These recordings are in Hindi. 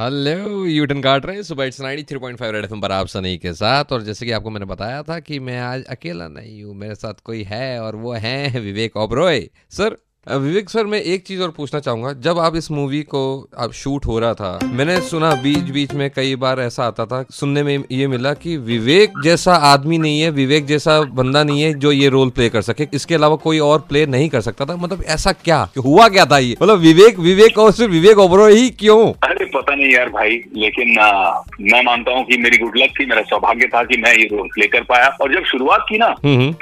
हेलो यूटन काट रहे सुबह it's ninety three point five red पर आप सनी के साथ। और जैसे कि आपको मैंने बताया था कि मैं आज अकेला नहीं हूँ, मेरे साथ कोई है और वो है विवेक ओब्रॉय। सर विवेक सर, मैं एक चीज़ और पूछना चाहूँगा, जब आप इस मूवी को आप शूट हो रहा था, मैंने सुना बीच बीच में कई बार ऐसा आता था, सुनने में ये मिला कि विवेक जैसा आदमी नहीं है, विवेक जैसा बंदा नहीं है जो ये रोल प्ले कर सके। इसके अलावा कोई और प्ले नहीं कर सकता था। मतलब ऐसा क्या, हुआ क्या था ये? मतलब विवेक विवेक और सिर्फ़ विवेक ओबरो ही क्यों? अरे नहीं यार भाई लेकिन आ, मैं मानता हूँ कि मेरी गुड लक थी मेरा सौभाग्य था कि मैं ये रोल प्ले कर पाया। और जब शुरुआत की ना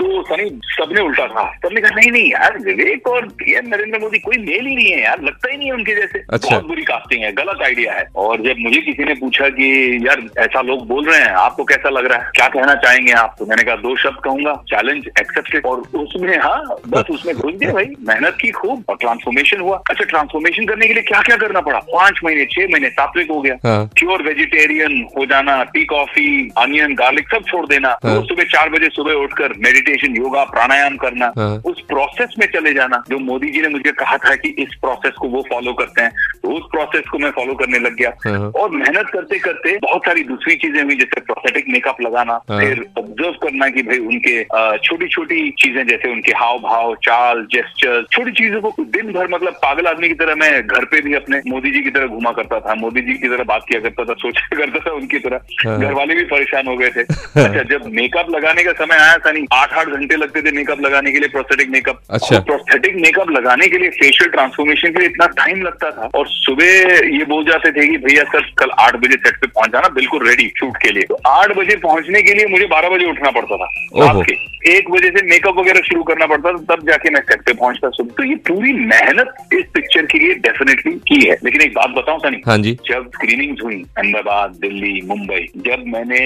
तो सनी सबने उल्टा था सबने कहा नहीं नहीं यार विवेक और पीएम नरेंद्र मोदी कोई मेल ही नहीं है यार लगता ही नहीं है उनके जैसे। अच्छा। बहुत बुरी कास्टिंग है गलत आइडिया है। और जब मुझे किसी ने पूछा कि यार ऐसा लोग बोल रहे हैं आपको कैसा लग रहा है? क्या कहना चाहेंगे आप? तो मैंने कहा दो शब्द कहूँगा चैलेंज एक्सेप्टेड और उसमें हाँ बस उसमें घुस गए भाई मेहनत की खूब और ट्रांसफॉर्मेशन हुआ। अच्छा ट्रांसफॉर्मेशन करने के लिए क्या क्या करना पड़ा? पाँच महीने छह महीने सात्विक हो गया प्योर हाँ। वेजिटेरियन हो जाना टी कॉफ़ी अनियन गार्लिक सब छोड़ देना हाँ। सुबह चार बजे सुबह उठकर मेडिटेशन योगा प्राणायाम करना हाँ। उस प्रोसेस में चले जाना जो मोदी जी ने मुझे कहा था कि इस प्रोसेस को वो फॉलो करते हैं तो उस प्रोसेस को मैं फॉलो करने लग गया। और मेहनत करते करते बहुत सारी दूसरी चीज़ें हुई जैसे प्रोस्थेटिक मेकअप लगाना। फिर ऑब्ज़र्व करना कि भाई उनके छोटी छोटी चीज़ें जैसे उनके हाव भाव चाल जेस्टर छोटी चीज़ों को दिन भर मतलब पागल आदमी की तरह मैं घर पे भी अपने मोदी जी की तरह घुमा करता था। मोदी जी की तरह बात किया करता था सोचा करता था उनकी तरह। हाँ। घर वाले भी परेशान हो गए थे। अच्छा जब मेकअप लगाने का समय आया था नहीं आठ आठ घंटे लगते थे मेकअप लगाने के लिए प्रोस्थेटिक मेकअप अच्छा। प्रोस्थेटिक मेकअप लगाने के लिए फेशियल ट्रांसफॉर्मेशन के लिए इतना टाइम लगता था। और सुबह ये बोल जाते थे कि भैया सर कल आठ बजे सेट पे पहुँच जाना बिल्कुल रेडी शूट के लिए। तो आठ बजे पहुँचने के लिए मुझे बारह बजे उठना पड़ता था। आपके के एक बजे से मेकअप वगैरह शुरू करना पड़ता था तब जाके मैं सेट पे पहुँचता। सुबह तो ये पूरी मेहनत इस पिक्चर के लिए डेफिनेटली की है। लेकिन एक बात बताऊँ सनी हाँ जी। जब स्क्रीनिंग हुई अहमदाबाद दिल्ली मुंबई जब मैंने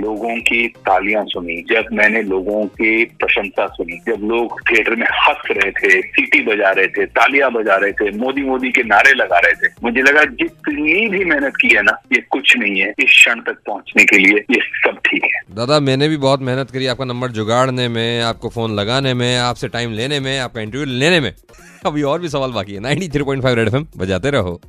लोगों की तालियाँ सुनी जब मैंने लोगों की प्रशंसा सुनी जब लोग थिएटर में हंस रहे थे सीटी बजा रहे थे तालियाँ बजा रहे थे मोदी मोदी के नारे लगा रहे थे मुझे लगा जितनी भी मेहनत की है ना ये कुछ नहीं है इस क्षण तक पहुँचने के लिए ये सब ठीक है। दादा मैंने भी बहुत मेहनत करी आपका नंबर जुगाड़ने में आपको फ़ोन लगाने में आपसे टाइम लेने में आपका इंटरव्यू लेने में। अभी और भी सवाल बाकी है। Ninety three point five red F बजाते रहो।